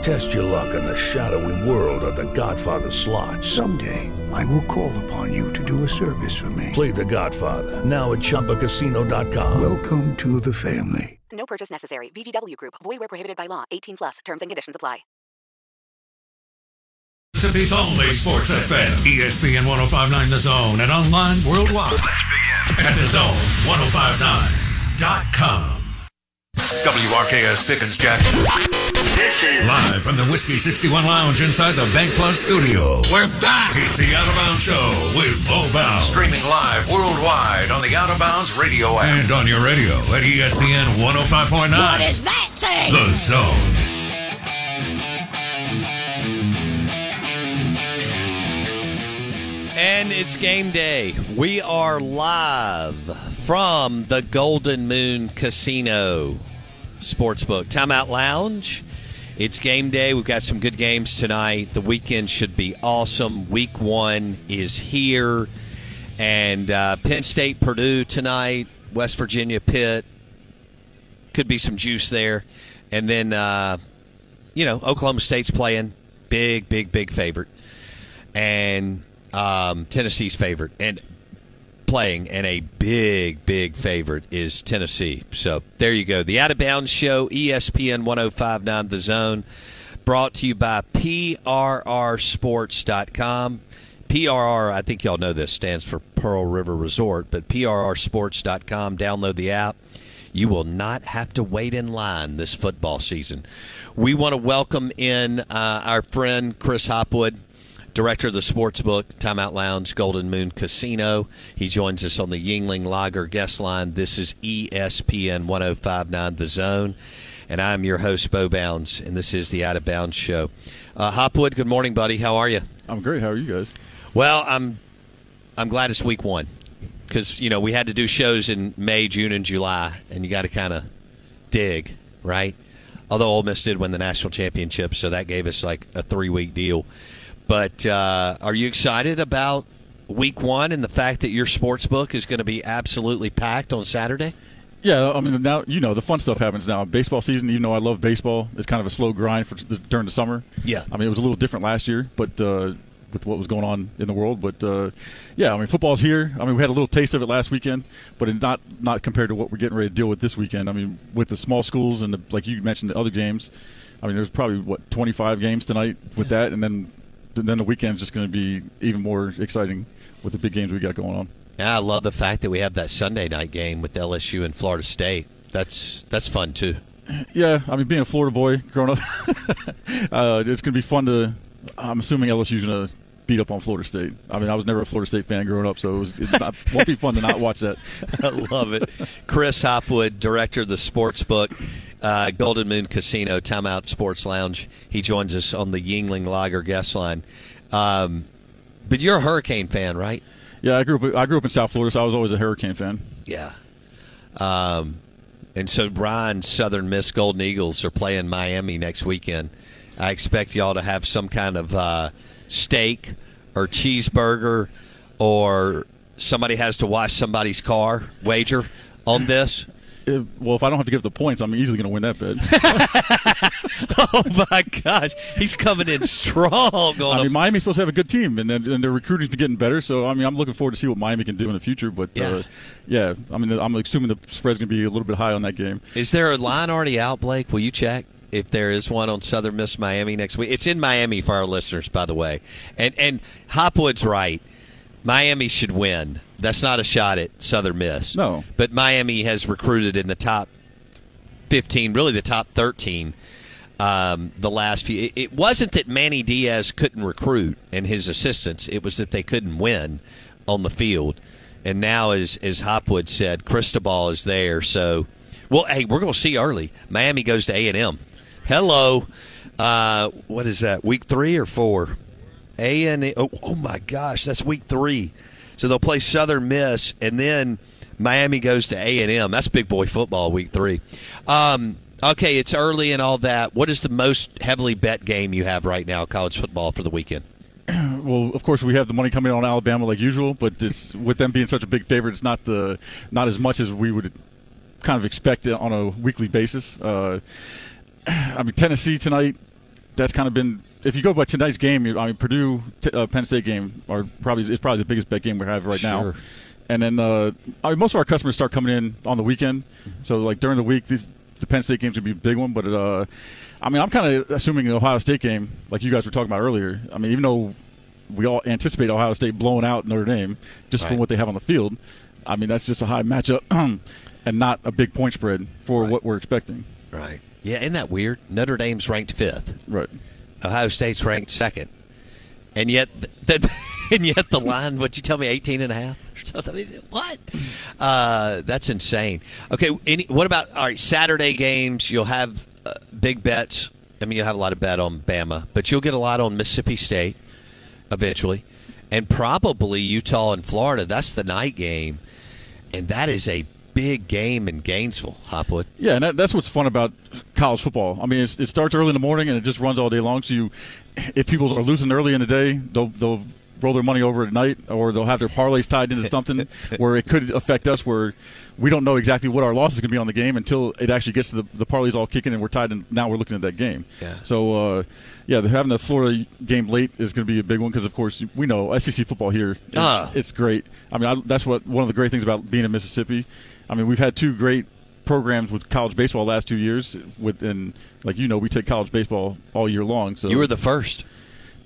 Test your luck in the shadowy world of The Godfather slot. Someday, I will call upon you to do a service for me. Play The Godfather now at ChumbaCasino.com. Welcome to the family. No purchase necessary. VGW Group. Void where prohibited by law. 18 plus. Terms and conditions apply. Mississippi's only sports FM. ESPN 1059 The Zone and online worldwide. At thezone1059.com. WRKS Pickens Jackson. Live from the Whiskey 61 Lounge inside the Bank Plus studio. We're back. It's the Out of Bounds Show with Bo Bounds. Streaming live worldwide on the Out of Bounds radio app. And on your radio at ESPN 105.9. What is that thing? The Zone. And it's game day. We are live from the Golden Moon Casino Sportsbook Timeout Lounge. It's game day. We've got some good games tonight. The weekend should be awesome. Week one is here. And uh, Penn State, Purdue tonight, West Virginia, Pitt. Could be some juice there. And then, uh, you know, Oklahoma State's playing. Big, big, big favorite. And um, Tennessee's favorite. And playing, and a big, big favorite is Tennessee. So there you go. The Out of Bounds Show, ESPN 1059 The Zone, brought to you by PRRSports.com. PRR, I think y'all know this, stands for Pearl River Resort, but PRRSports.com. Download the app. You will not have to wait in line this football season. We want to welcome in uh, our friend Chris Hopwood director of the sports book, Timeout Lounge Golden Moon Casino. He joins us on the Yuengling Lager guest line. This is ESPN 1059 The Zone. And I'm your host, Bo Bounds, and this is the Out of Bounds Show. Uh, Hopwood, good morning, buddy. How are you? I'm great. How are you guys? Well, I'm I'm glad it's week one because you know we had to do shows in May, June, and July, and you got to kind of dig, right? Although Ole Miss did win the national championship, so that gave us like a three week deal. But uh, are you excited about week one and the fact that your sports book is going to be absolutely packed on Saturday? Yeah, I mean now you know the fun stuff happens now. Baseball season, even though I love baseball, it's kind of a slow grind for the, during the summer. Yeah, I mean it was a little different last year, but uh, with what was going on in the world, but uh, yeah, I mean football's here. I mean we had a little taste of it last weekend, but not not compared to what we're getting ready to deal with this weekend. I mean with the small schools and the, like you mentioned the other games. I mean there's probably what 25 games tonight with that, and then then the weekend's just going to be even more exciting with the big games we got going on. Yeah, I love the fact that we have that Sunday night game with LSU and Florida State. That's that's fun too. Yeah, I mean, being a Florida boy growing up, uh, it's going to be fun to. I'm assuming LSU's going to beat up on Florida State. I mean, I was never a Florida State fan growing up, so it, was, it not, won't be fun to not watch that. I love it. Chris Hopwood, director of the sports book, uh, Golden Moon Casino, Timeout Sports Lounge. He joins us on the Yuengling Lager guest line. Um, but you're a Hurricane fan, right? Yeah, I grew up. I grew up in South Florida, so I was always a Hurricane fan. Yeah. Um, and so Brian's Southern Miss Golden Eagles are playing Miami next weekend. I expect y'all to have some kind of uh, steak or cheeseburger, or somebody has to wash somebody's car. Wager on this. If, well, if I don't have to give the points, I'm easily going to win that bet. oh my gosh, he's coming in strong. I mean, Miami's supposed to have a good team, and, and their recruiting's been getting better. So, I mean, I'm looking forward to see what Miami can do in the future. But yeah, uh, yeah I mean, I'm assuming the spread's going to be a little bit high on that game. Is there a line already out, Blake? Will you check? if there is one on Southern Miss Miami next week. It's in Miami for our listeners, by the way. And and Hopwood's right. Miami should win. That's not a shot at Southern Miss. No. But Miami has recruited in the top 15, really the top 13 um, the last few. It, wasn't that Manny Diaz couldn't recruit and his assistants, it was that they couldn't win on the field. And now, as, as Hopwood said, Cristobal is there. So, well, hey, we're going to see early. Miami goes to A&M Hello. Uh, what is that? Week three or four? A and oh, oh my gosh, that's week three. So they'll play Southern Miss, and then Miami goes to A and M. That's big boy football, week three. Um, okay, it's early and all that. What is the most heavily bet game you have right now, college football for the weekend? Well, of course, we have the money coming on Alabama like usual, but it's with them being such a big favorite, it's not the not as much as we would kind of expect on a weekly basis. Uh, I mean, Tennessee tonight. That's kind of been. If you go by tonight's game, I mean, Purdue uh, Penn State game are probably is probably the biggest bet game we have right sure. now. And then uh, I mean, most of our customers start coming in on the weekend. So like during the week, these the Penn State game's gonna be a big one. But uh, I mean, I'm kind of assuming the Ohio State game, like you guys were talking about earlier. I mean, even though we all anticipate Ohio State blowing out Notre Dame just right. from what they have on the field, I mean that's just a high matchup and not a big point spread for right. what we're expecting. Right. Yeah, isn't that weird? Notre Dame's ranked fifth. Right. Ohio State's ranked second. And yet, the, and yet the line, what you tell me, 18 and a half or something? What? Uh, that's insane. Okay, any, what about, all right, Saturday games, you'll have uh, big bets. I mean, you'll have a lot of bet on Bama, but you'll get a lot on Mississippi State eventually. And probably Utah and Florida. That's the night game. And that is a big game in Gainesville, Hopwood. Yeah, and that, that's what's fun about college football. I mean, it starts early in the morning and it just runs all day long. So you, if people are losing early in the day, they'll they'll roll their money over at night, or they'll have their parlays tied into something where it could affect us, where we don't know exactly what our loss is going to be on the game until it actually gets to the, the parlays all kicking and we're tied, and now we're looking at that game. Yeah. So, uh, yeah, having the Florida game late is going to be a big one because, of course, we know SEC football here. Is, uh. It's great. I mean, I, that's what one of the great things about being in Mississippi I mean, we've had two great programs with college baseball last two years. With and like you know, we take college baseball all year long. So you were the first.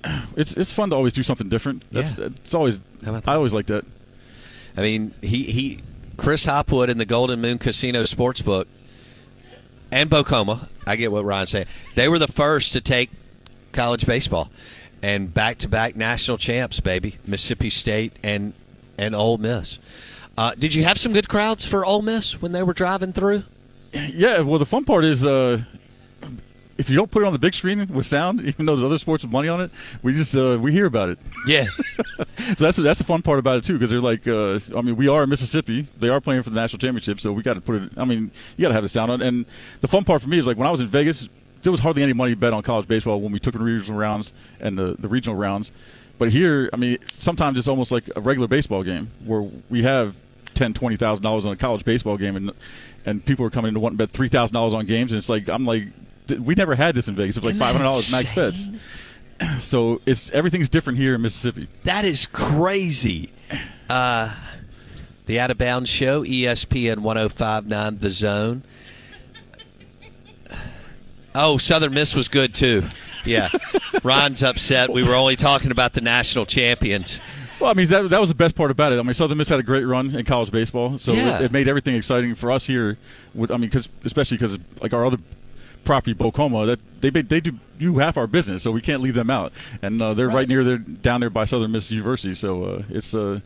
It's it's fun to always do something different. That's yeah. it's always. I always like that. I mean, he he Chris Hopwood in the Golden Moon Casino Sportsbook and Bok Homa. I get what Ryan's saying. They were the first to take college baseball and back to back national champs, baby. Mississippi State and and Ole Miss. Uh, did you have some good crowds for Ole Miss when they were driving through? Yeah. Well, the fun part is uh, if you don't put it on the big screen with sound, even though the other sports have money on it, we just uh, we hear about it. Yeah. so that's that's the fun part about it too, because they're like, uh, I mean, we are in Mississippi. They are playing for the national championship, so we got to put it. I mean, you got to have the sound on. And the fun part for me is like when I was in Vegas, there was hardly any money bet on college baseball when we took the regional rounds and the, the regional rounds. But here, I mean, sometimes it's almost like a regular baseball game where we have ten, twenty thousand dollars on a college baseball game, and and people are coming in to want to bet three thousand dollars on games, and it's like I'm like, we never had this in Vegas. It was like five hundred dollars max bets. So it's everything's different here in Mississippi. That is crazy. Uh, the Out of Bounds Show, ESPN 1059, The Zone. Oh, Southern Miss was good too. Yeah. Ron's upset. We were only talking about the national champions. Well, I mean that that was the best part about it. I mean Southern Miss had a great run in college baseball, so yeah. it, it, made everything exciting for us here. With, I mean, cause, especially because like our other property, Bok Homa, that they they do do half our business, so we can't leave them out. And uh, they're right. right, near there, down there by Southern Miss University, so uh, it's uh,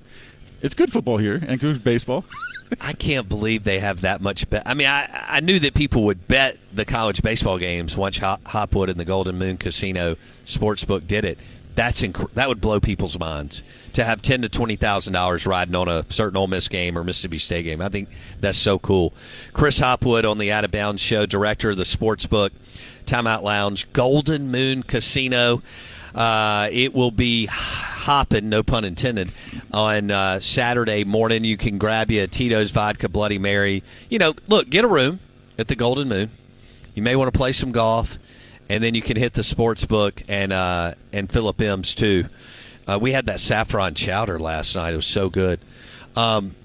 it's good football here and good baseball. I can't believe they have that much bet. I mean, I, I knew that people would bet the college baseball games once Hopwood and the Golden Moon Casino Sportsbook did it that's inc- that would blow people's minds to have ten to twenty thousand dollars riding on a certain Ole Miss game or Mississippi State game. I think that's so cool. Chris Hopwood on the Out of Bounds show, director of the sports book. Timeout Lounge, Golden Moon Casino. Uh, it will be hopping, no pun intended, on uh, Saturday morning. You can grab you a Tito's Vodka Bloody Mary. You know, look, get a room at the Golden Moon. You may want to play some golf, and then you can hit the sports book and uh, and Philip M's too. Uh, we had that saffron chowder last night. It was so good. Um,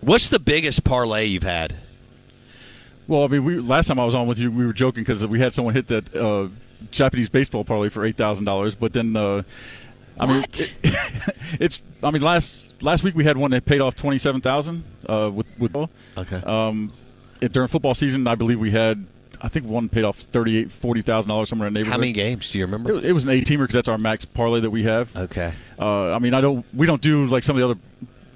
what's the biggest parlay you've had? Well, I mean, we last time I was on with you, we were joking because we had someone hit that uh, Japanese baseball parlay for eight thousand dollars. But then, uh, I mean, it, it's. I mean, last last week we had one that paid off twenty seven thousand uh, with with. Okay. Um, it, during football season, I believe we had. I think one paid off thirty eight, forty thousand dollars somewhere in the neighborhood. How many games do you remember? It, it was an eight teamer because that's our max parlay that we have. Okay. Uh, I mean, I don't. We don't do like some of the other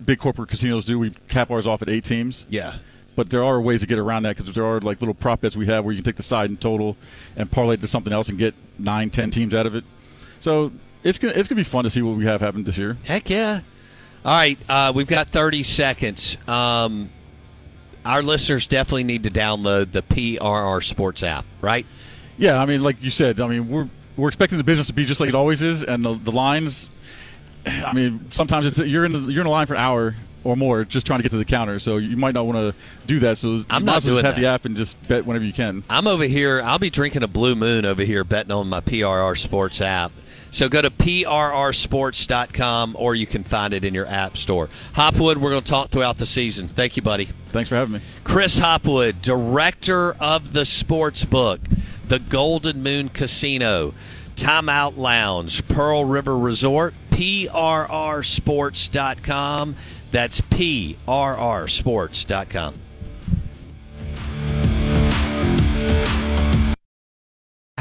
big corporate casinos do. We cap ours off at eight teams. Yeah. But there are ways to get around that because there are like little prop bets we have where you can take the side and total and parlay it to something else and get nine, ten teams out of it. So it's gonna it's gonna be fun to see what we have happen this year. Heck yeah! All right, uh, we've got thirty seconds. Um, our listeners definitely need to download the PRR Sports app, right? Yeah, I mean, like you said, I mean we're we're expecting the business to be just like it always is, and the, the lines. I mean, sometimes it's you're in the, you're in a line for an hour or more just trying to get to the counter. So you might not want to do that. So I'm you not might doing just have that. the app and just bet whenever you can. I'm over here. I'll be drinking a Blue Moon over here, betting on my PRR Sports app. So go to prrsports.com or you can find it in your app store. Hopwood, we're going to talk throughout the season. Thank you, buddy. Thanks for having me. Chris Hopwood, director of the sports book, the Golden Moon Casino, Timeout Lounge, Pearl River Resort, prrsports.com. That's prrsports.com.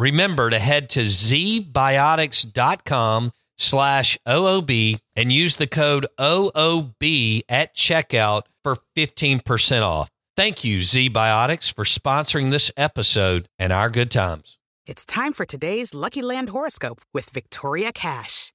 Remember to head to zbiotics.com slash OOB and use the code OOB at checkout for 15% off. Thank you, ZBiotics, for sponsoring this episode and our good times. It's time for today's Lucky Land horoscope with Victoria Cash.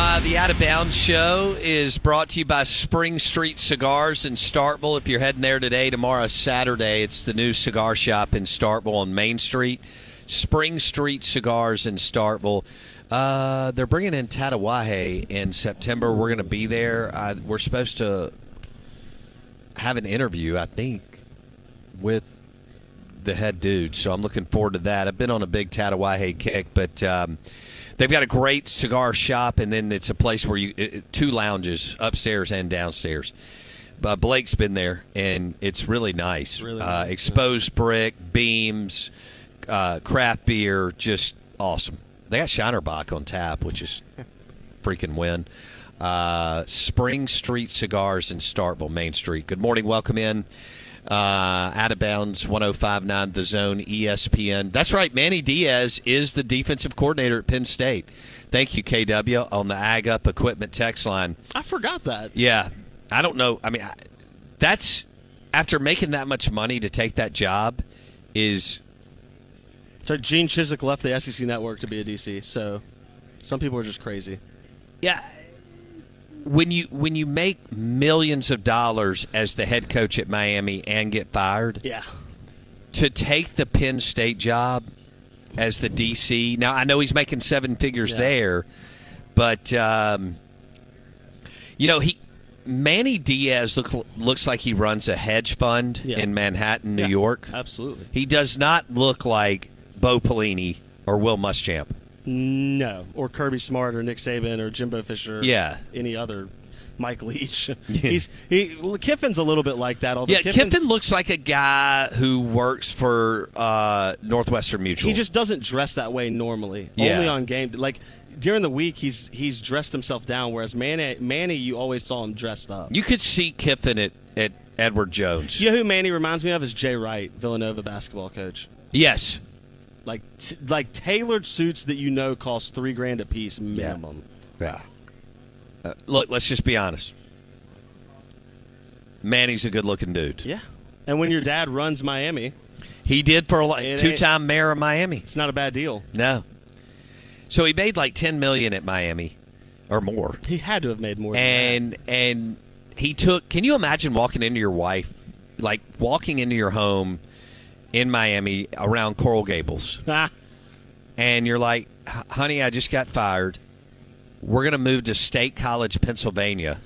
Uh, the Out of Bounds show is brought to you by Spring Street Cigars in Starkville. If you're heading there today, tomorrow, Saturday, it's the new cigar shop in Starkville on Main Street. Spring Street Cigars in Starkville. Uh, they're bringing in Tatuaje in September. We're going to be there. Uh, we're supposed to have an interview, I think, with the head dude. So I'm looking forward to that. I've been on a big Tatuaje kick, but um, they've got a great cigar shop, and then it's a place where you it, two lounges upstairs and downstairs. But Blake's been there, and it's really nice. Really uh, nice, exposed brick, beams, uh, craft beer, just awesome. They got Shiner Bock on tap, which is freaking win. Uh, Spring Street Cigars in Starkville, Main Street. Good morning. Welcome in. Uh, out of bounds 1059 the zone espn that's right manny diaz is the defensive coordinator at penn state thank you kw on the ag up equipment text line I forgot that. yeah i don't know i mean I, that's after making that much money to take that job is So Gene Chizik left the SEC network to be a DC. So some people are just crazy. yeah when you when you make millions of dollars as the head coach at Miami and get fired Yeah. to take the Penn State job as the DC. Now I know he's making seven figures Yeah. there, but um, you know he Manny Diaz look, looks like he runs a hedge fund Yeah. in Manhattan, New Yeah, York. Absolutely. He does not look like Bo Pelini or Will Muschamp. No. Or Kirby Smart or Nick Saban or Jimbo Fisher. Yeah. Any other Mike Leach. He's he Kiffin's a little bit like that. Although Yeah, Kiffin's- Kiffin looks like a guy who works for uh, Northwestern Mutual. He just doesn't dress that way normally. Yeah. Only on game like during the week he's he's dressed himself down whereas Manny Manny you always saw him dressed up. you could see Kiffin at, at Edward Jones. You know who Manny reminds me of is Jay Wright, Villanova basketball coach. Yes, Like t- like tailored suits that you know cost three grand a piece minimum. Yeah. Uh, look, let's just be honest. Manny's a good-looking dude. Yeah. And when your dad runs Miami, He did for a It two-time mayor of Miami. it's not a bad deal. No. So he made like ten million at Miami, or more. He had to have made more. Than and and he took can you imagine walking into your wife like walking into your home in miami around coral gables that. Ah. and you're like honey i just got fired we're going to move to state college pennsylvania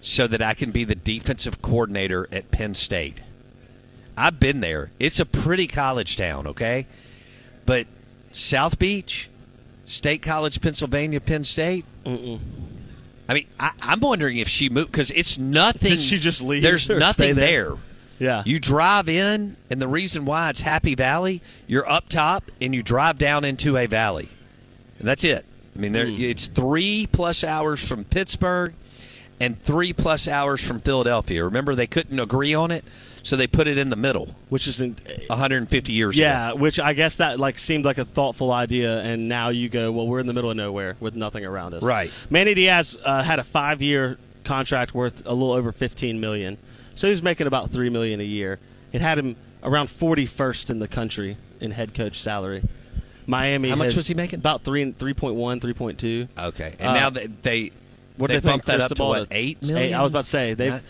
so that i can be the defensive coordinator at penn state i've been there it's a pretty college town okay but south beach state college pennsylvania penn state Mm-mm. I mean, I, I'm wondering if she moved because it's nothing. Did she just leave There's nothing there. there? Yeah. You drive in, and the reason why it's Happy Valley, you're up top, and you drive down into a valley, and that's it. I mean, there, Hmm. it's three plus hours from Pittsburgh, and three plus hours from Philadelphia. Remember, they couldn't agree on it, so they put it in the middle. which isn't 150 years ago. Yeah, which I guess that like seemed like a thoughtful idea, and now you go, well, we're in the middle of nowhere with nothing around us. Right. Manny Diaz uh, had a five-year contract worth a little over fifteen million, so he was making about three million a year. It had him around forty-first in the country in head coach salary. Miami. How much was he making? About three, three point one, three point two. Okay, and Uh, now they, they What they they bumped that up to what eight Eight. I was about to say they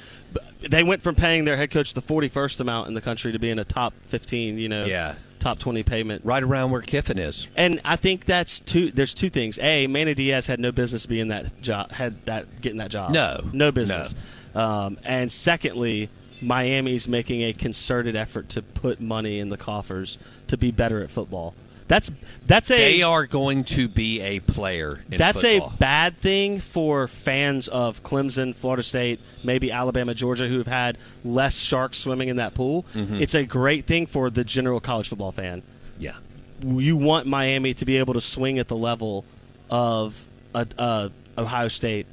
they went from paying their head coach the forty-first amount in the country to being a top fifteen. You know, Yeah. top twenty payment. right around where Kiffin is. And I think that's two. There's two things. A, Manny Diaz had no business being that job. Had that getting that job. No. no business. Um, and secondly, Miami's making a concerted effort to put money in the coffers to be better at football. That's that's a They are going to be a player. In that's football. a bad thing for fans of Clemson, Florida State, maybe Alabama, Georgia, who have had less sharks swimming in that pool. Mm-hmm. It's a great thing for the general college football fan yeah. you want Miami to be able to swing at the level of uh, uh, Ohio State,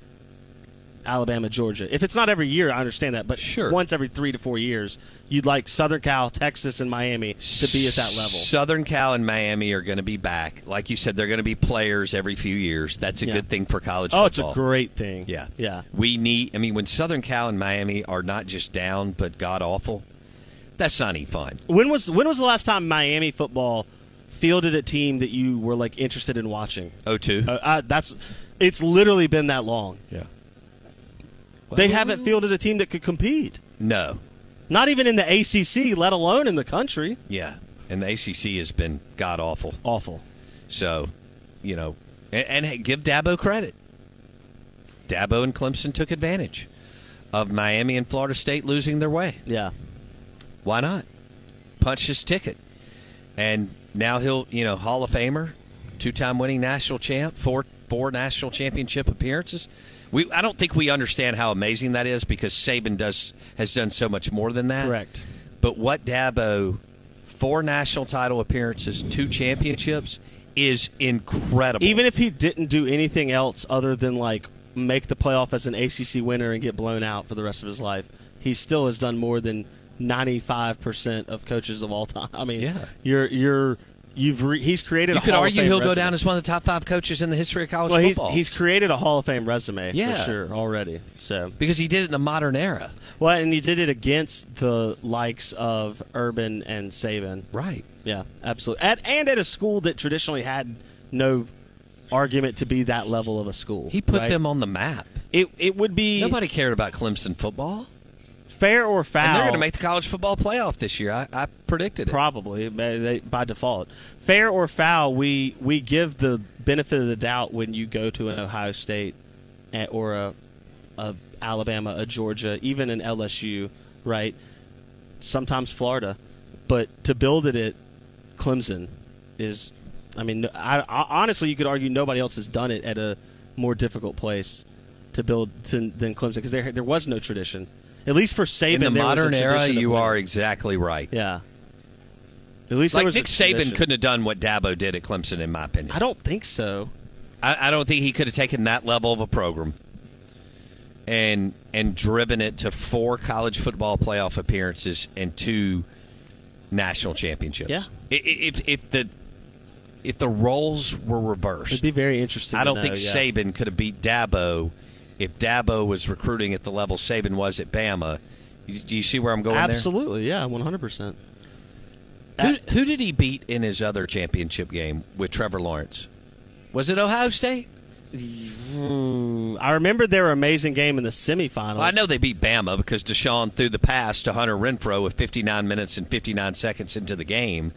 Alabama, Georgia. If it's not every year, I understand that, but Sure. once every three to four years, you'd like Southern Cal, Texas, and Miami to be at that level. Southern Cal and Miami are going to be back. Like you said, they're going to be players every few years. That's a Yeah. good thing for college Oh, it's a great thing. Yeah. yeah. We need, I mean, when Southern Cal and Miami are not just down, but god awful, that's not any fun. When was when was the last time Miami football fielded a team that you were like interested in watching? O two. Uh, uh, that's it's literally been that long. yeah. They haven't mm. fielded a team that could compete. No. Not even in the ACC, let alone in the country. Yeah. And the ACC has been god awful. Awful. So, you know, and, and hey, give Dabo credit. Dabo and Clemson took advantage of Miami and Florida State losing their way. Yeah. Why not? Punch his ticket. And now he'll, you know, Hall of Famer, two time winning national champ, four four national championship appearances. We I don't think we understand how amazing that is because Saban does has done so much more than that. Correct. But what Dabo, four national title appearances, two championships, is incredible. Even if he didn't do anything else other than like make the playoff as an ACC winner and get blown out for the rest of his life, he still has done more than ninety five percent of coaches of all time. I mean, Yeah. you're you're you've re- he's created. You a could Hall of argue he'll go down as one of the top five coaches in the history of college well, he's, football. he's created a Hall of Fame resume Yeah. for sure already. So because he did it in the modern era. well, and he did it against the likes of Urban and Saban. Right. Yeah, absolutely. At, and at a school that traditionally had no argument to be that level of a school. He put right? them on the map. It it would be Nobody cared about Clemson football. Fair or foul. And they're going to make the college football playoff this year. I, I predicted it. Probably by, they- by default. Fair or foul, we we give the benefit of the doubt when you go to an Ohio State or a, a Alabama, a Georgia, even an LSU, right? Sometimes Florida, but to build it at Clemson is, I mean, I, I, honestly, you could argue nobody else has done it at a more difficult place to build to, than Clemson because there there was no tradition. At least for Saban, in the there was a modern era, you winning. are exactly right. Yeah. At least like Nick Saban couldn't have done what Dabo did at Clemson, in my opinion. I don't think so. I, I don't think he could have taken that level of a program and and driven it to four college football playoff appearances and two national championships. Yeah. If, if the if the roles were reversed, It'd be very interesting. I don't know, think yeah. Saban could have beat Dabo if Dabo was recruiting at the level Saban was at Bama. Do you see where I'm going there? Absolutely, yeah, one hundred percent. Who, who did he beat in his other championship game with Trevor Lawrence? Was it Ohio State? Mm, I remember their amazing game in the semifinals. Well, I know they beat Bama because Deshaun threw the pass to Hunter Renfrow with 59 minutes and 59 seconds into the game,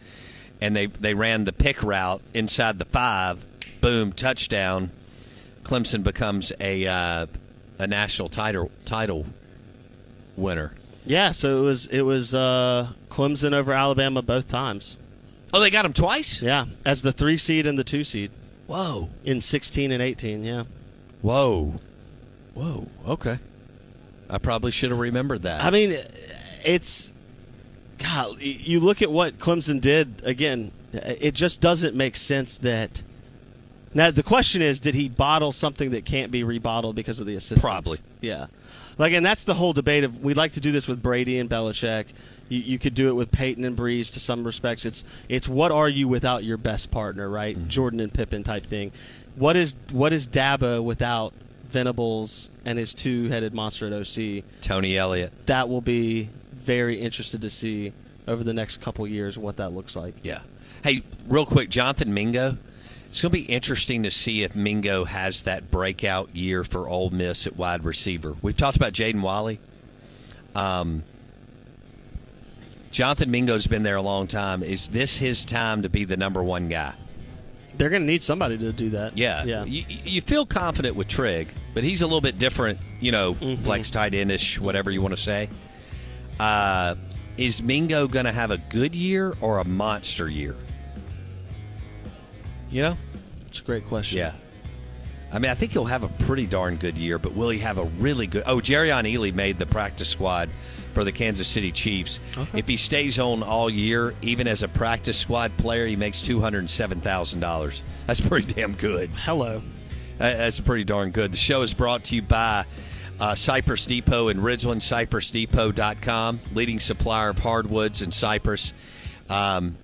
and they they ran the pick route inside the five. Boom, touchdown. Clemson becomes a uh, a national title title winner. Yeah, so it was it was uh, Clemson over Alabama both times. Oh, they got him twice. Yeah, as the three seed and the two seed Whoa, in sixteen and eighteen. Yeah, whoa, whoa. Okay, I probably should have remembered that. I mean, it's God. You look at what Clemson did again. It just doesn't make sense that. Now the question is, did he bottle something that can't be rebottled because of the assistance? Probably. Yeah. Like, and that's the whole debate of we like to do this with Brady and Belichick. You, you could do it with Peyton and Brees to some respects. It's it's what are you without your best partner, right? Mm-hmm. Jordan and Pippen type thing. What is what is Dabo without Venables and his two headed monster at OC? Tony Elliott. That will be very interested to see over the next couple years what that looks like. Yeah. Hey, real quick, Jonathan Mingo. It's going to be interesting to see if Mingo has that breakout year for Ole Miss at wide receiver. We've talked about Jaden Walley. Um, Jonathan Mingo's been there a long time. Is this his time to be the number one guy? They're going to need somebody to do that. Yeah. Yeah. You, you feel confident with Trigg, but he's a little bit different, you know, Mm-hmm. flex tight endish, whatever you want to say. Uh, is Mingo going to have a good year or a monster year? You know? It's a great question. Yeah. I mean, I think he'll have a pretty darn good year, but will he have a really good? Oh, Jerrion Ealy made the practice squad for the Kansas City Chiefs. Okay. If he stays on all year, even as a practice squad player, he makes two hundred seven thousand dollars. That's pretty damn good. Hello. That's pretty darn good. The show is brought to you by uh, Cypress Depot in Ridgeland, cypressdepot.com, leading supplier of hardwoods and cypress um,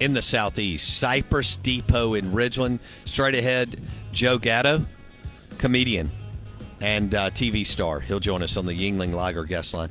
in the southeast. Cypress Depot in Ridgeland. Straight ahead, Joe Gatto, comedian and uh, TV star. He'll join us on the Yuengling Lager guest line.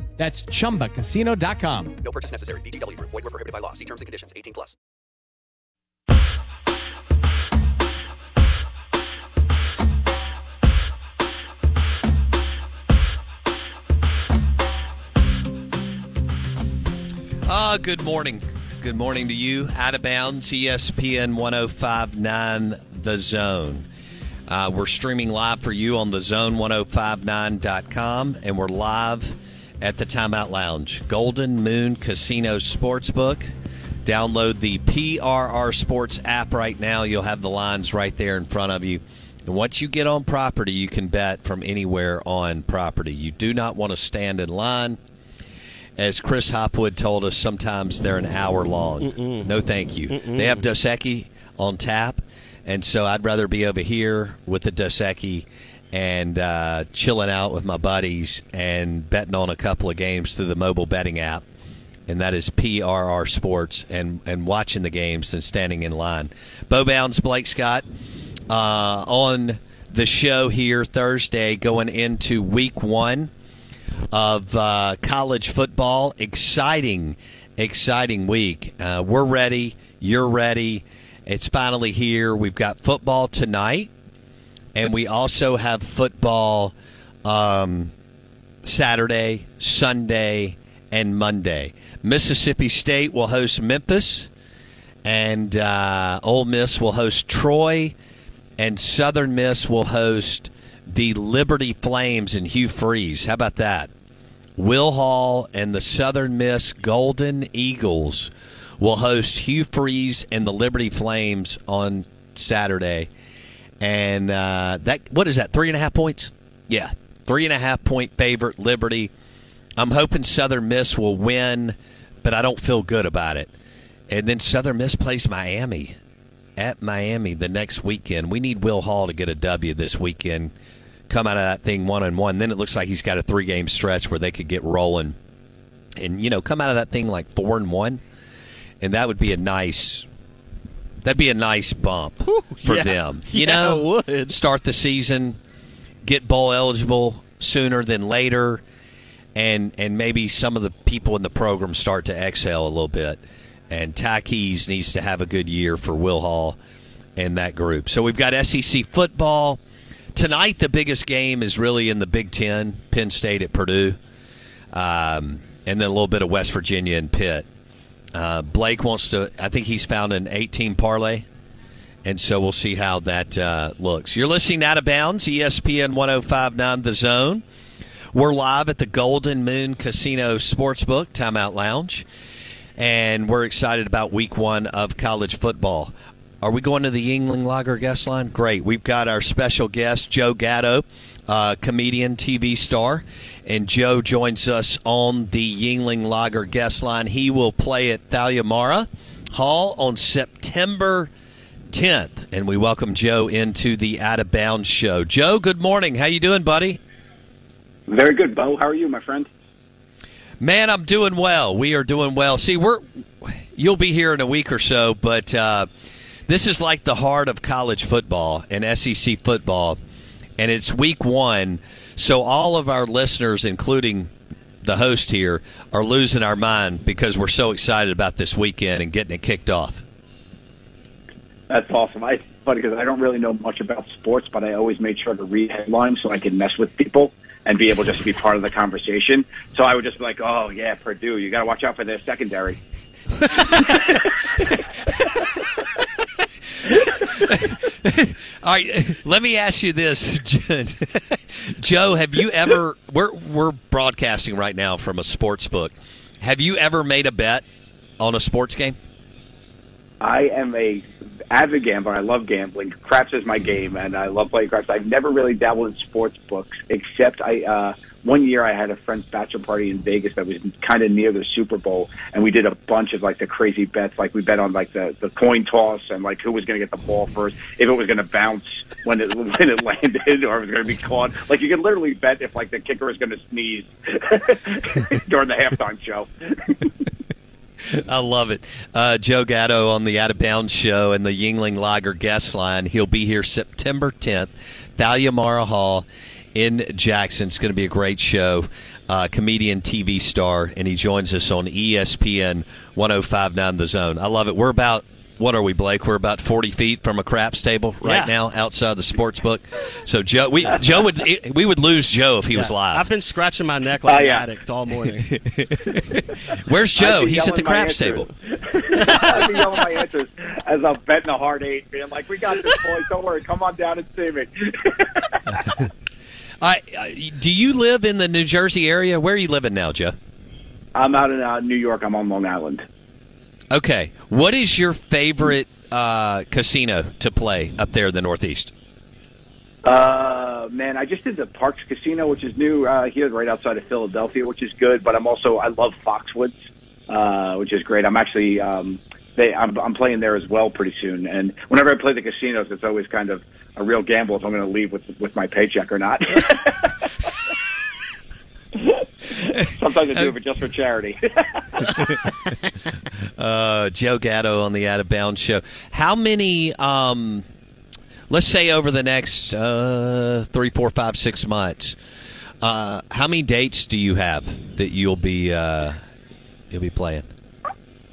That's chumbacasino.com. No purchase necessary. VGW Group. Void were prohibited by law. See terms and conditions. 18 plus. Ah, good morning. Good morning to you. Out of bounds, ESPN 1059 The Zone. Uh, we're streaming live for you on the zone1059.com, and we're live at the Timeout Lounge. Golden Moon Casino Sportsbook. Download the PRR Sports app right now. You'll have the lines right there in front of you. And once you get on property, you can bet from anywhere on property. You do not want to stand in line. As Chris Hopwood told us, sometimes they're an hour long. Mm-mm. No, thank you. Mm-mm. They have Dos Equis on tap, and so I'd rather be over here with the Dos Equis and uh, chilling out with my buddies and betting on a couple of games through the mobile betting app and that is PRR Sports, and, and watching the games than standing in line. Bo Bounds, Blake Scott, uh, on the show here Thursday, going into week one of uh, college football. Exciting, exciting week. Uh, we're ready. You're ready. It's finally here. We've got football tonight, and we also have football um, Saturday, Sunday, and Monday. Mississippi State will host Memphis, and uh, Ole Miss will host Troy, and Southern Miss will host the Liberty Flames and Hugh Freeze. How about that? Will Hall and the Southern Miss Golden Eagles will host Hugh Freeze and the Liberty Flames on Saturday. And uh, that what is that? Three and a half points? Yeah, three and a half point favorite Liberty. I'm hoping Southern Miss will win, but I don't feel good about it. And then Southern Miss plays Miami at Miami the next weekend. We need Will Hall to get a W this weekend. Come out of that thing one and one. Then it looks like he's got a three game stretch where they could get rolling, and you know come out of that thing like four and one, and that would be a nice. That'd be a nice bump for yeah. them. You Yeah, know, would. start the season, get bowl eligible sooner than later, and and maybe some of the people in the program start to exhale a little bit. And Ty Keyes needs to have a good year for Will Hall and that group. So we've got SEC football tonight. The biggest game is really in the Big Ten, Penn State at Purdue, um, and then a little bit of West Virginia and Pitt. Uh, Blake wants to. I think he's found an 18 parlay. And so we'll see how that uh, looks. You're listening out of bounds, ESPN 1059 The Zone. We're live at the Golden Moon Casino Sportsbook, Timeout Lounge. And we're excited about week one of college football. Are we going to the Yuengling Lager guest line? Great. We've got our special guest, Joe Gatto, uh, comedian, TV star. And Joe joins us on the Yuengling Lager guest line. He will play at Thalia Mara Hall on September 10th. And we welcome Joe into the Out of Bounds show. Joe, good morning. How you doing, buddy? Very good, Bo. How are you, my friend? Man, I'm doing well. We are doing well. See, we're you'll be here in a week or so, but uh, this is like the heart of college football and SEC football, and it's week one. So all of our listeners, including the host here, are losing our mind because we're so excited about this weekend and getting it kicked off. That's awesome. I, it's funny because I don't really know much about sports, but I always made sure to read headlines so I could mess with people and be able just to be part of the conversation. So I would just be like, "Oh yeah, Purdue, you got to watch out for their secondary." All right, let me ask you this, Joe. Have you ever? We're we're broadcasting right now from a sports book. Have you ever made a bet on a sports game? I am a avid gambler. I love gambling. Craps is my game, and I love playing craps. I've never really dabbled in sports books, except I. Uh, one year I had a friend's bachelor party in Vegas that was kind of near the Super Bowl, and we did a bunch of like the crazy bets. Like we bet on like the the coin toss and like who was going to get the ball first, if it was going to bounce when it when it landed, or if it was going to be caught. Like you can literally bet if like the kicker is going to sneeze during the halftime show. I love it. Uh, Joe Gatto on the Out of Bounds show and the Yuengling Lager guest line. He'll be here September 10th, Thalia Mara Hall in Jackson. It's going to be a great show. Uh, comedian, TV star, and he joins us on ESPN 1059 The Zone. I love it. We're about, what are we, Blake? We're about 40 feet from a craps table right Yeah. now outside the sports book. So Joe, we Joe would we would lose Joe if he was live. I've been scratching my neck like Oh, an addict all morning. Where's Joe? He's at the craps table. I'd be yelling my answers as I'm betting a hard eight, being like, "We got this, boys. Don't worry. Come on down and see me." I, I, do you live in the New Jersey area? Where are you living now, Joe? I'm out in uh, New York. I'm on Long Island. Okay, what is your favorite uh, casino to play up there in the Northeast? Uh, man, I just did the Parx Casino, which is new uh, here, right outside of Philadelphia, which is good. But I'm also I love Foxwoods, uh, which is great. I'm actually um, they I'm, I'm playing there as well pretty soon. And whenever I play the casinos, it's always kind of a real gamble if I'm going to leave with with my paycheck or not. Sometimes I do it just for charity. uh, Joe Gatto on the Out of Bounds show. How many? Um, let's say over the next uh, three, four, five, six months. Uh, how many dates do you have that you'll be uh, you'll be playing?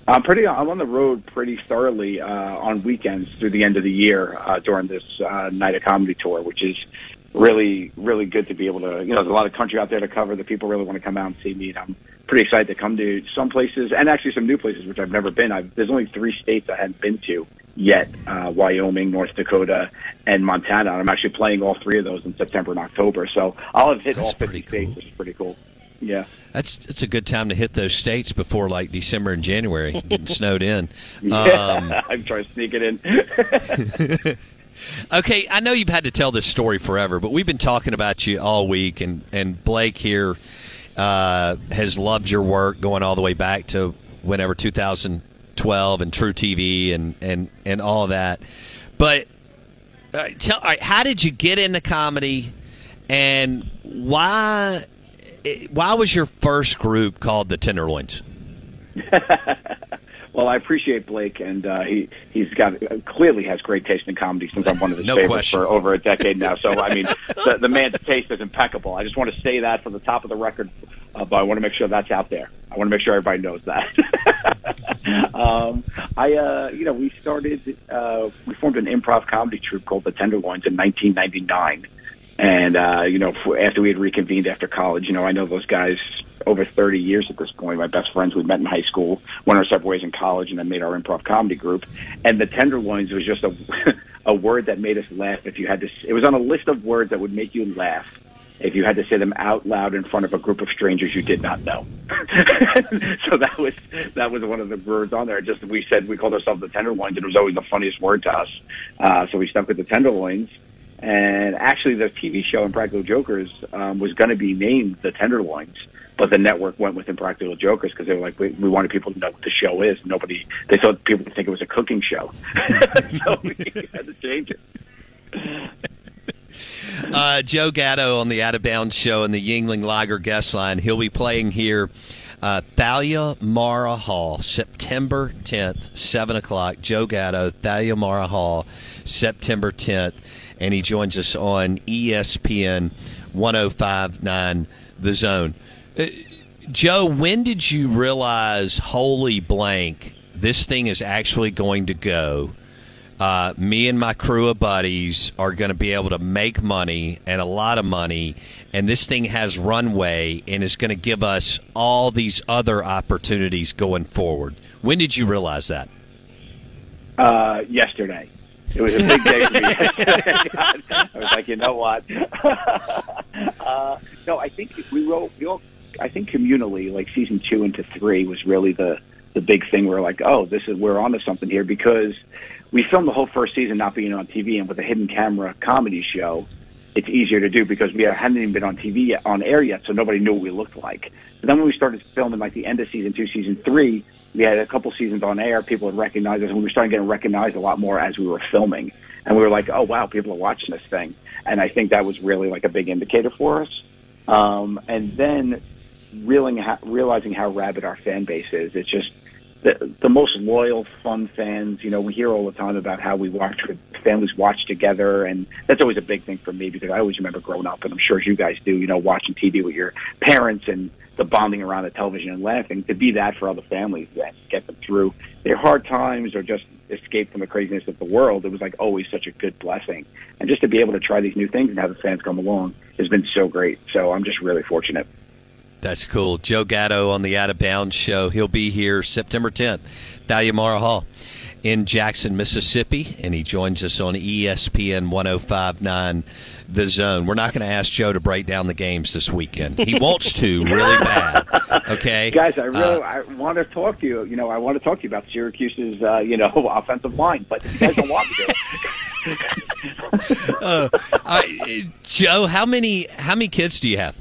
I'm pretty. I'm on the road pretty thoroughly uh, on weekends through the end of the year uh, during this uh, night of comedy tour, which is really, really good to be able to. You know, there's a lot of country out there to cover that people really want to come out and see me. And I'm pretty excited to come to some places and actually some new places which I've never been. I've, there's only three states I hadn't been to yet: uh, Wyoming, North Dakota, and Montana. And I'm actually playing all three of those in September and October. So I'll have hit That's all 50 cool. states, which is pretty cool. Yeah. That's it's a good time to hit those states before like December and January, getting snowed in. Um, I'm trying to sneak it in. okay, I know you've had to tell this story forever, but we've been talking about you all week, and and Blake here uh, has loved your work going all the way back to whenever 2012 and truTV and and and all that. But uh, tell, all right, how did you get into comedy, and why? Why was your first group called the Tenderloins? well, I appreciate Blake, and uh, he he's got uh, clearly has great taste in comedy since I'm one of his No favorites question. for over a decade now. So I mean, the, the man's taste is impeccable. I just want to say that from the top of the record, uh, but I want to make sure that's out there. I want to make sure everybody knows that. um, I, uh, you know, we started, uh, we formed an improv comedy troupe called the Tenderloins in 1999. And, uh, you know, after we had reconvened after college, you know, I know those guys over 30 years at this point. My best friends, we met in high school, went our separate ways in college, and then made our improv comedy group. And the Tenderloins was just a, a word that made us laugh. If you had to, it was on a list of words that would make you laugh if you had to say them out loud in front of a group of strangers you did not know. so that was that was one of the words on there. Just we said we called ourselves the Tenderloins, and it was always the funniest word to us. Uh, so we stuck with the Tenderloins. And actually, the TV show Impractical Jokers um, was going to be named the Tenderloins, but the network went with Impractical Jokers because they were like, we, we wanted people to know what the show is. Nobody, they thought people would think it was a cooking show, so we had to change it. uh, Joe Gatto on the Out of Bounds show and the Yuengling Lager guest line. He'll be playing here. Uh, Thalia Mara Hall, September 10th, 7 o'clock. Joe Gatto, Thalia Mara Hall, September 10th. And he joins us on ESPN 1059 The Zone. Uh, Joe, when did you realize, holy blank, this thing is actually going to go? Uh, me and my crew of buddies are going to be able to make money and a lot of money, and this thing has runway and is going to give us all these other opportunities going forward. When did you realize that? Uh, yesterday. It was a big day for me. yesterday. I was like, you know what? uh, no, I think we wrote. We all, I think communally, like season two into three was really the the big thing. We're like, oh, this is we're onto something here because we filmed the whole first season not being on TV, and with a hidden camera comedy show, it's easier to do because we hadn't even been on TV yet, on air yet, so nobody knew what we looked like. But then when we started filming, like the end of season two, season three, we had a couple seasons on air. People had recognized us, and we were starting getting recognized a lot more as we were filming. And we were like, oh wow, people are watching this thing. And I think that was really like a big indicator for us. Um, and then realizing how, realizing how rabid our fan base is, it's just the the most loyal, fun fans. You know, we hear all the time about how we watch with families watch together, and that's always a big thing for me because I always remember growing up, and I'm sure as you guys do. You know, watching TV with your parents and the bonding around the television and laughing. To be that for other families that get them through their hard times or just escape from the craziness of the world, it was like always such a good blessing. And just to be able to try these new things and have the fans come along has been so great. So I'm just really fortunate. That's cool. Joe Gatto on the Out of Bounds show. He'll be here September 10th, Thalia Mara Hall. in Jackson, Mississippi, and he joins us on ESPN 1059 The Zone. We're not going to ask Joe to break down the games this weekend. He wants to really bad. Okay, Guys, I really Uh, I want to talk to you. You know, I want to talk to you about Syracuse's uh, you know offensive line, but you guys don't want me to. uh, I, Joe, how many how many kids do you have?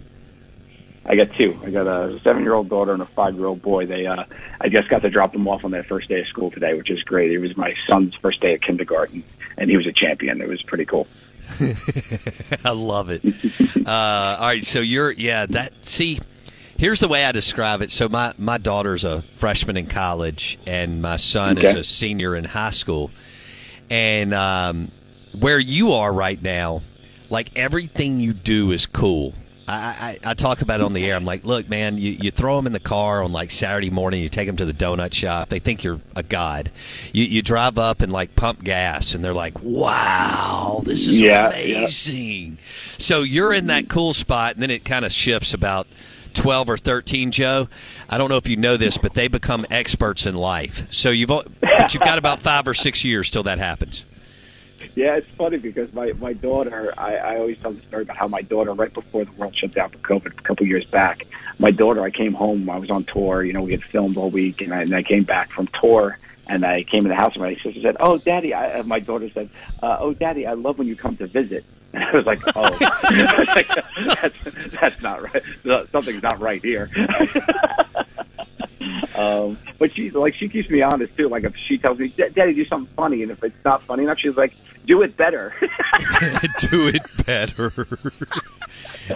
I got two. I got a seven-year-old daughter and a five-year-old boy. They, uh, I just got to drop them off on their first day of school today, which is great. It was my son's first day of kindergarten, and he was a champion. It was pretty cool. I love it. Uh, all right, so you're yeah. That see, here's the way I describe it. So my my daughter's a freshman in college, and my son is a senior in high school. And um, where you are right now, like everything you do is cool. I, I, I talk about it on the air. I'm like, look, man, you, you throw them in the car on like Saturday morning. You take them to the donut shop. They think you're a god. You, you drive up and like pump gas, and they're like, wow, this is Yeah, yeah. amazing. So you're in that cool spot, and then it kind of shifts about 12 or 13, Joe. I don't know if you know this, but they become experts in life. So you've but you've got about five or six years till that happens. Yeah, it's funny because my my daughter. I, I always tell the story about how my daughter, right before the world shut down for COVID, a couple years back, my daughter. I came home. I was on tour. You know, we had filmed all week, and I, and I came back from tour. And I came in the house, and my sister said, "Oh, Daddy," I, my daughter said, uh, "Oh, Daddy, I love when you come to visit." And I was like, "Oh, that's, that's not right. Something's not right here." um, but she like she keeps me honest too. Like if she tells me, "Daddy, do something funny," and if it's not funny enough, she's like, "Do it better." Do it better.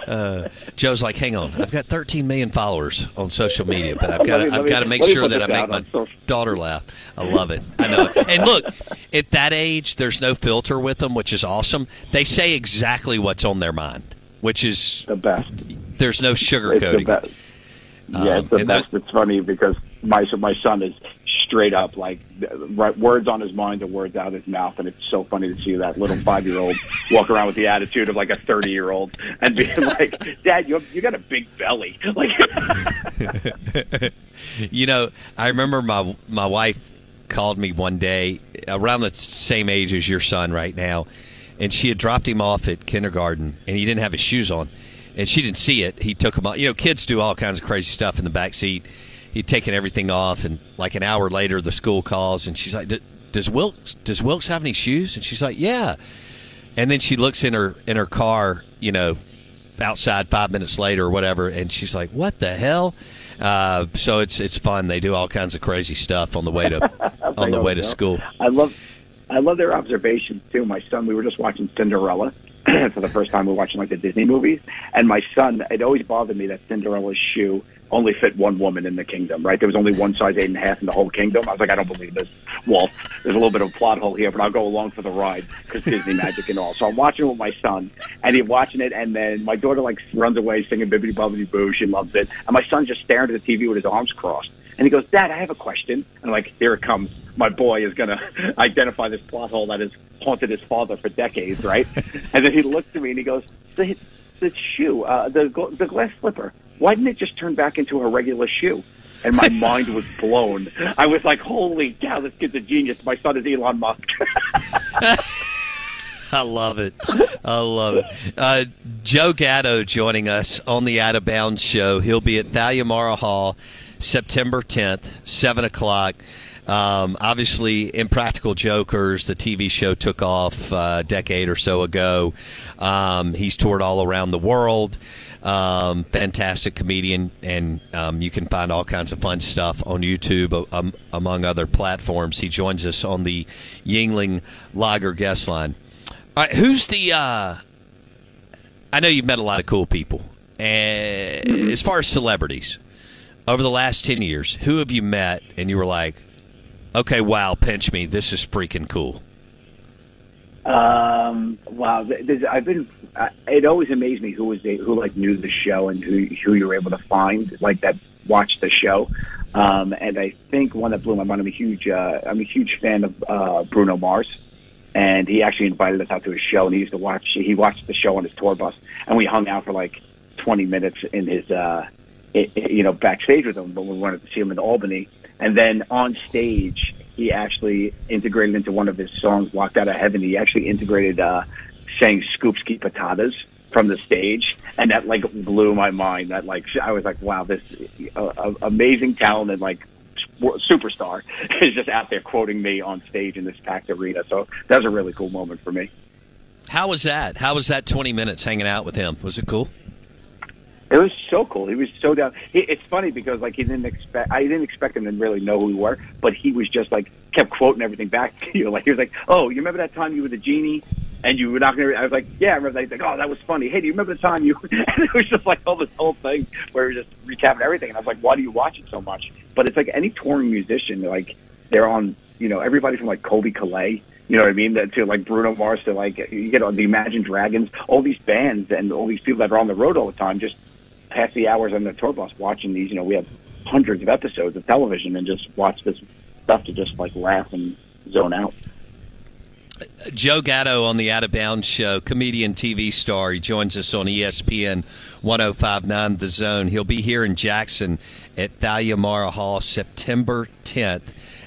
Uh, Joe's like, hang on, I've got 13 million followers on social media, but I've got me- I've got to make sure that I make my daughter laugh. I love it. I know. And look, at that age, there's no filter with them, which is awesome. They say exactly what's on their mind, which is the best. There's no sugarcoating. Yeah, Um, it's the and best. It's funny because my so my son is straight up like right, words on his mind and words out of his mouth, and it's so funny to see that little five year old walk around with the attitude of like a thirty year old and being like, "Dad, you you got a big belly." Like, you know, I remember my my wife called me one day around the same age as your son right now, and she had dropped him off at kindergarten, and he didn't have his shoes on, and she didn't see it. He took them off. You know, kids do all kinds of crazy stuff in the back seat. He'd taken everything off, and like an hour later, the school calls, and she's like, "D- "Does Wilkes does Wilkes have any shoes?" And she's like, "Yeah." And then she looks in her in her car, you know, outside five minutes later or whatever, and she's like, "What the hell?" Uh, so it's it's fun. They do all kinds of crazy stuff on the way to on the way to school. I love, I love their observations too. My son, we were just watching Cinderella for the first time. We were watching like the Disney movies, and my son, it always bothered me that Cinderella's shoe only fit one woman in the kingdom. Right? There was only one size eight and a half in the whole kingdom. I was like, I don't believe this. Walt, there's a little bit of a plot hole here, but I'll go along for the ride because Disney magic and all. So I'm watching with my son, and he's watching it, and then my daughter like runs away singing "Bibbidi Bobbidi Boo." She loves it, and my son's just staring at the TV with his arms crossed. And he goes, Dad, I have a question. And I'm like, here it comes. My boy is going to identify this plot hole that has haunted his father for decades, right? and then he looks at me and he goes, the, the shoe, uh, the, gl- the glass slipper, why didn't it just turn back into a regular shoe? And my mind was blown. I was like, holy cow, this kid's a genius. My son is Elon Musk. I love it. I love it. Uh, Joe Gatto joining us on the Out of Bounds show. He'll be at Thalia Mara Hall September 10th, 7 o'clock. Um, obviously, Impractical Jokers, the TV show, took off uh, a decade or so ago. Um, he's toured all around the world. Um, fantastic comedian, and um, you can find all kinds of fun stuff on YouTube, um, among other platforms. He joins us on the Yuengling Lager guest line. All right, who's the? Uh, I know you've met a lot of cool people, and as far as celebrities, over the last ten years, who have you met and you were like, okay, wow, pinch me, this is freaking cool. Um, wow, th- there's- I've been. Uh, it always amazed me who was the, who like knew the show and who who you were able to find like that watched the show. Um, and I think one that blew my mind. I'm a huge uh, I'm a huge fan of uh, Bruno Mars, and he actually invited us out to his show. And he used to watch. He watched the show on his tour bus, and we hung out for like 20 minutes in his uh, i i- you know backstage with him. But we wanted to see him in Albany, and then on stage he actually integrated into one of his songs, "Locked Out of Heaven." He actually integrated uh, saying "Scoopski potatoes" from the stage, and that like blew my mind. That like I was like, wow, this uh, amazing talent and like superstar is just out there quoting me on stage in this packed arena. So that was a really cool moment for me. How was that? How was that 20 minutes hanging out with him? Was it cool? It was so cool. He was so down. He, It's funny because like he didn't expect. I didn't expect him to really know who we were, but he was just like kept quoting everything back to you. Like he was like, "Oh, you remember that time you were the genie and you were not going to?" I was like, "Yeah, I remember that." He's like, "Oh, that was funny." Hey, do you remember the time you? and it was just like all this whole thing where he was just recapping everything, and I was like, "Why do you watch it so much?" But it's like any touring musician, like they're on. You know, everybody from like Colbie Caillat you know what I mean? That to like Bruno Mars to like you get the Imagine Dragons, all these bands and all these people that are on the road all the time just pass the hours on the tour bus watching these. You know, we have hundreds of episodes of television and just watch this stuff to just like laugh and zone out. Joe Gatto on the Out of Bounds show, comedian, TV star. He joins us on ESPN 1059 The Zone. He'll be here in Jackson at Thalia Mara Hall September 10th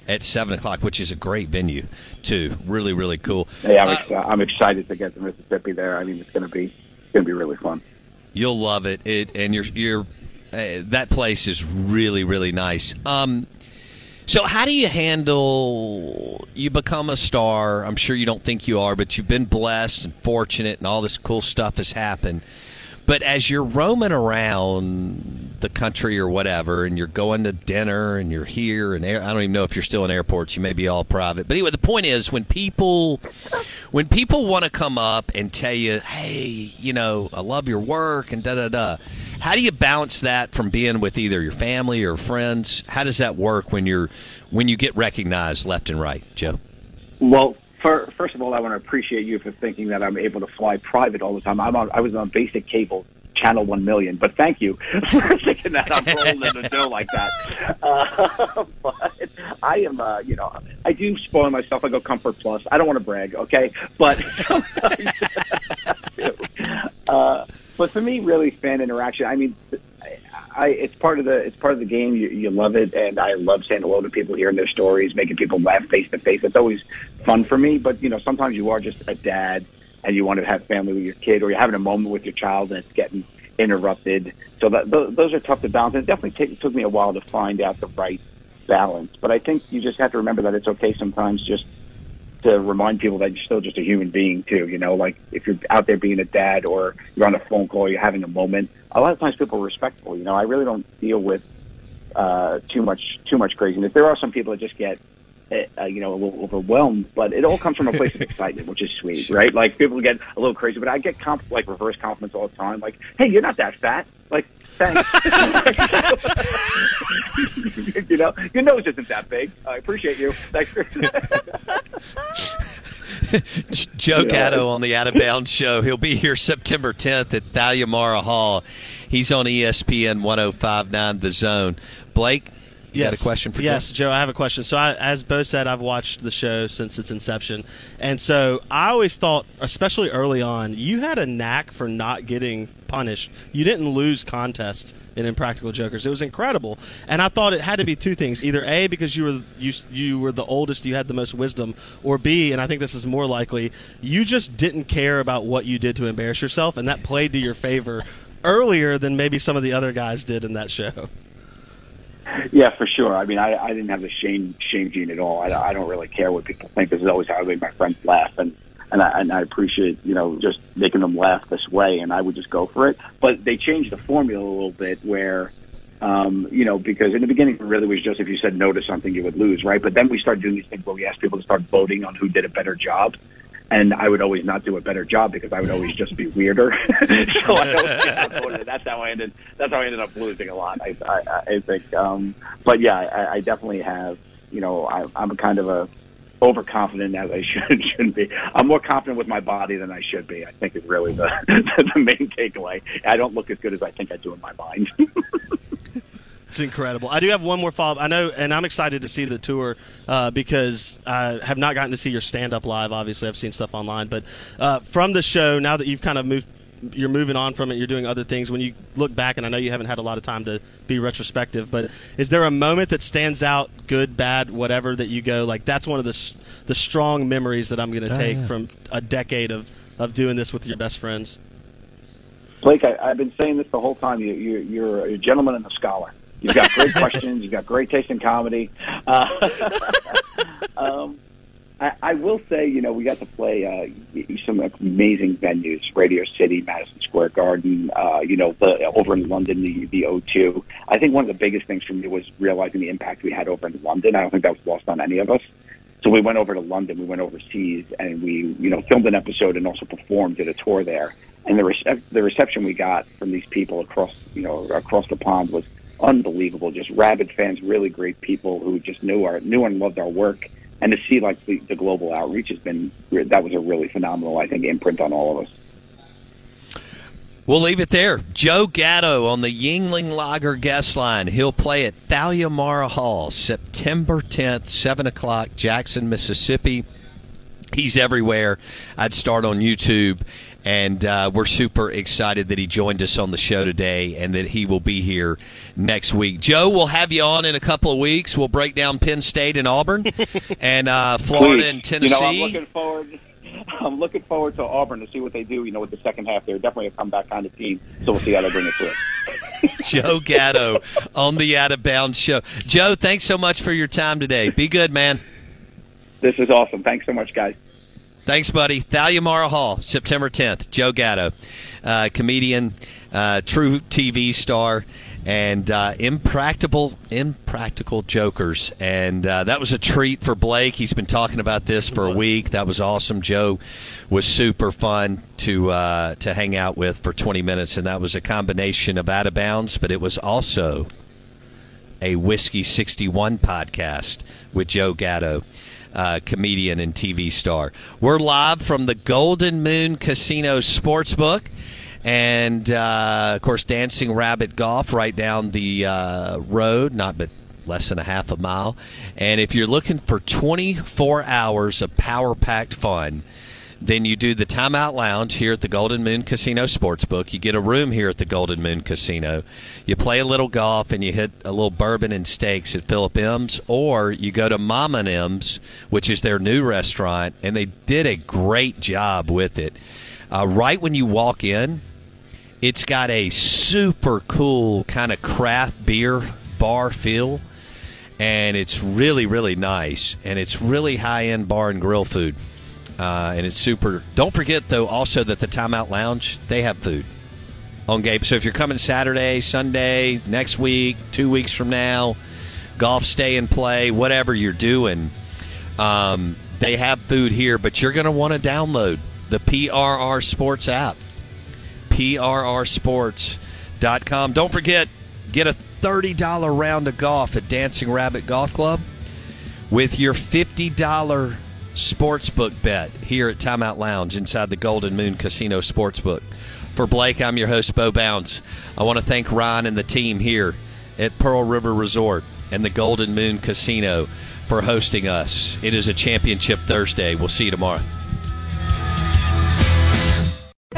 at 7 o'clock, which is a great venue, too. Really, really cool. Yeah, I'm, uh, ex- I'm excited to get to Mississippi there. I mean, it's going to be it's going to be really fun. You'll love it. It and you're you're uh, that place is really really nice. Um, so how do you handle you become a star? I'm sure you don't think you are, but you've been blessed and fortunate, and all this cool stuff has happened. But as you're roaming around the country or whatever, and you're going to dinner and you're here, and air, I don't even know if you're still in airports. You may be all private. But anyway, the point is when people when people want to come up and tell you, "Hey, you know, I love your work," and da da da. How do you balance that from being with either your family or friends? How does that work when you're when you get recognized left and right, Joe? Well, for, first of all, I want to appreciate you for thinking that I'm able to fly private all the time. I'm on, I was on basic cable, channel one million, but thank you for thinking that I'm rolling in the dough like that. Uh, but I am, uh, you know, I do spoil myself. I go Comfort Plus. I don't want to brag, okay, but sometimes. uh, but for me, really, fan interaction. I mean, I, it's part of the it's part of the game. You, you love it, and I love saying hello to people, hearing their stories, making people laugh face to face. It's always fun for me. But you know, sometimes you are just a dad, and you want to have family with your kid, or you're having a moment with your child, and it's getting interrupted. So that those are tough to balance. It definitely take, took me a while to find out the right balance. But I think you just have to remember that it's okay sometimes just to remind people that you're still just a human being too. You know, like if you're out there being a dad or you're on a phone call, you're having a moment. A lot of times people are respectful. You know, I really don't deal with uh, too much too much craziness. There are some people that just get uh, you know, a little overwhelmed, but it all comes from a place of excitement, which is sweet, right? Like people get a little crazy, but I get comp- like reverse compliments all the time. Like, hey, you're not that fat. Like, thanks. you know, your nose isn't that big. I appreciate you. Thanks. Joe you Gatto on the Out of Bounds show. He'll be here September 10th at Thalia Mara Hall. He's on ESPN 1059 The Zone. Blake, you yes. got a question for yes, Joe? Joe, I have a question. So, I, as Bo said, I've watched the show since its inception, and so I always thought, especially early on, you had a knack for not getting punished. You didn't lose contests in Impractical Jokers. It was incredible, and I thought it had to be two things: either a because you were you you were the oldest, you had the most wisdom, or b, and I think this is more likely, you just didn't care about what you did to embarrass yourself, and that played to your favor earlier than maybe some of the other guys did in that show. Yeah, for sure. I mean, I, I didn't have the shame shame gene at all. I, I don't really care what people think. This is always how I make my friends laugh, and and I, and I appreciate you know just making them laugh this way. And I would just go for it. But they changed the formula a little bit where. Um, you know, because in the beginning, it really was just if you said no to something, you would lose, right? But then we started doing these things where we asked people to start voting on who did a better job and I would always not do a better job because I would always just be weirder. so that's how I ended. That's how I ended up losing a lot. I, I, I think. Um, but yeah, I, I definitely have. You know, I, I'm kind of a overconfident as I should shouldn't be. I'm more confident with my body than I should be. I think is really the the main takeaway. I don't look as good as I think I do in my mind. It's incredible. I do have one more follow up. I know, and I'm excited to see the tour uh, because I have not gotten to see your stand up live. Obviously, I've seen stuff online, but uh, from the show, now that you've kind of moved you're moving on from it. You're doing other things. When you look back, and I know you haven't had a lot of time to be retrospective, but is there a moment that stands out, good, bad, whatever, that you go like that's one of the the strong memories that I'm going to Oh, take yeah. from a decade of of doing this with your best friends? Blake, I, I've been saying this the whole time. You, you, you're a gentleman and a scholar. You've got great questions. You've got great taste in comedy. Uh, um, I, I will say, you know, we got to play uh, some amazing venues: Radio City, Madison Square Garden. Uh, you know, the, over in London, the, the O2. I think one of the biggest things for me was realizing the impact we had over in London. I don't think that was lost on any of us. So we went over to London, we went overseas, and we, you know, filmed an episode and also performed, did a tour there. And the the reception we got from these people across, you know, across the pond was unbelievable. Just rabid fans, really great people who just knew our knew and loved our work. And to see like the, the global outreach has been that was a really phenomenal, I think, imprint on all of us. We'll leave it there. Joe Gatto on the Yuengling Lager guest line. He'll play at Thalia Mara Hall September 10th, 7 o'clock, Jackson, Mississippi. He's everywhere. I'd start on YouTube. And uh, we're super excited that he joined us on the show today and that he will be here next week. Joe, we'll have you on in a couple of weeks. We'll break down Penn State and Auburn and uh, Florida Please. and Tennessee. You know, I'm looking forward. I'm looking forward to Auburn to see what they do. You know, with the second half, they're definitely a comeback kind of team. So we'll see how they bring it to through. Joe Gatto on the Out of Bounds show. Joe, thanks so much for your time today. Be good, man. This is awesome. Thanks so much, guys. Thanks, buddy. Thalia Mara Hall, September 10th. Joe Gatto, uh, comedian, uh, truTV star, and uh, impractical, impractical jokers. And uh, that was a treat for Blake. He's been talking about this for a week. That was awesome. Joe was super fun to uh, to hang out with for 20 minutes, and that was a combination of out of bounds, but it was also a Whiskey 61 podcast with Joe Gatto, uh, comedian and TV star. We're live from the Golden Moon Casino Sportsbook. And, uh, of course, Dancing Rabbit Golf right down the uh, road, not but less than a half a mile. And if you're looking for 24 hours of power packed fun, then you do the Timeout Lounge here at the Golden Moon Casino Sportsbook. You get a room here at the Golden Moon Casino. You play a little golf and you hit a little bourbon and steaks at Philip M's, or you go to Mama and M's, which is their new restaurant, and they did a great job with it. Uh, right when you walk in, it's got a super cool kind of craft beer bar feel, and it's really, really nice, and it's really high end bar and grill food. Uh, and it's super. Don't forget though, also that the Timeout Lounge they have food on game. So if you're coming Saturday, Sunday, next week, two weeks from now, golf stay and play, whatever you're doing, um, they have food here. But you're going to want to download the PRR Sports app, PRRSports.com. Don't forget, get a thirty dollar round of golf at Dancing Rabbit Golf Club with your fifty dollar sportsbook bet here at Timeout Lounge inside the Golden Moon Casino Sportsbook. For Blake, I'm your host, Bo Bounds. I want to thank Ryan and the team here at Pearl River Resort and the Golden Moon Casino for hosting us. It is a championship Thursday. We'll see you tomorrow.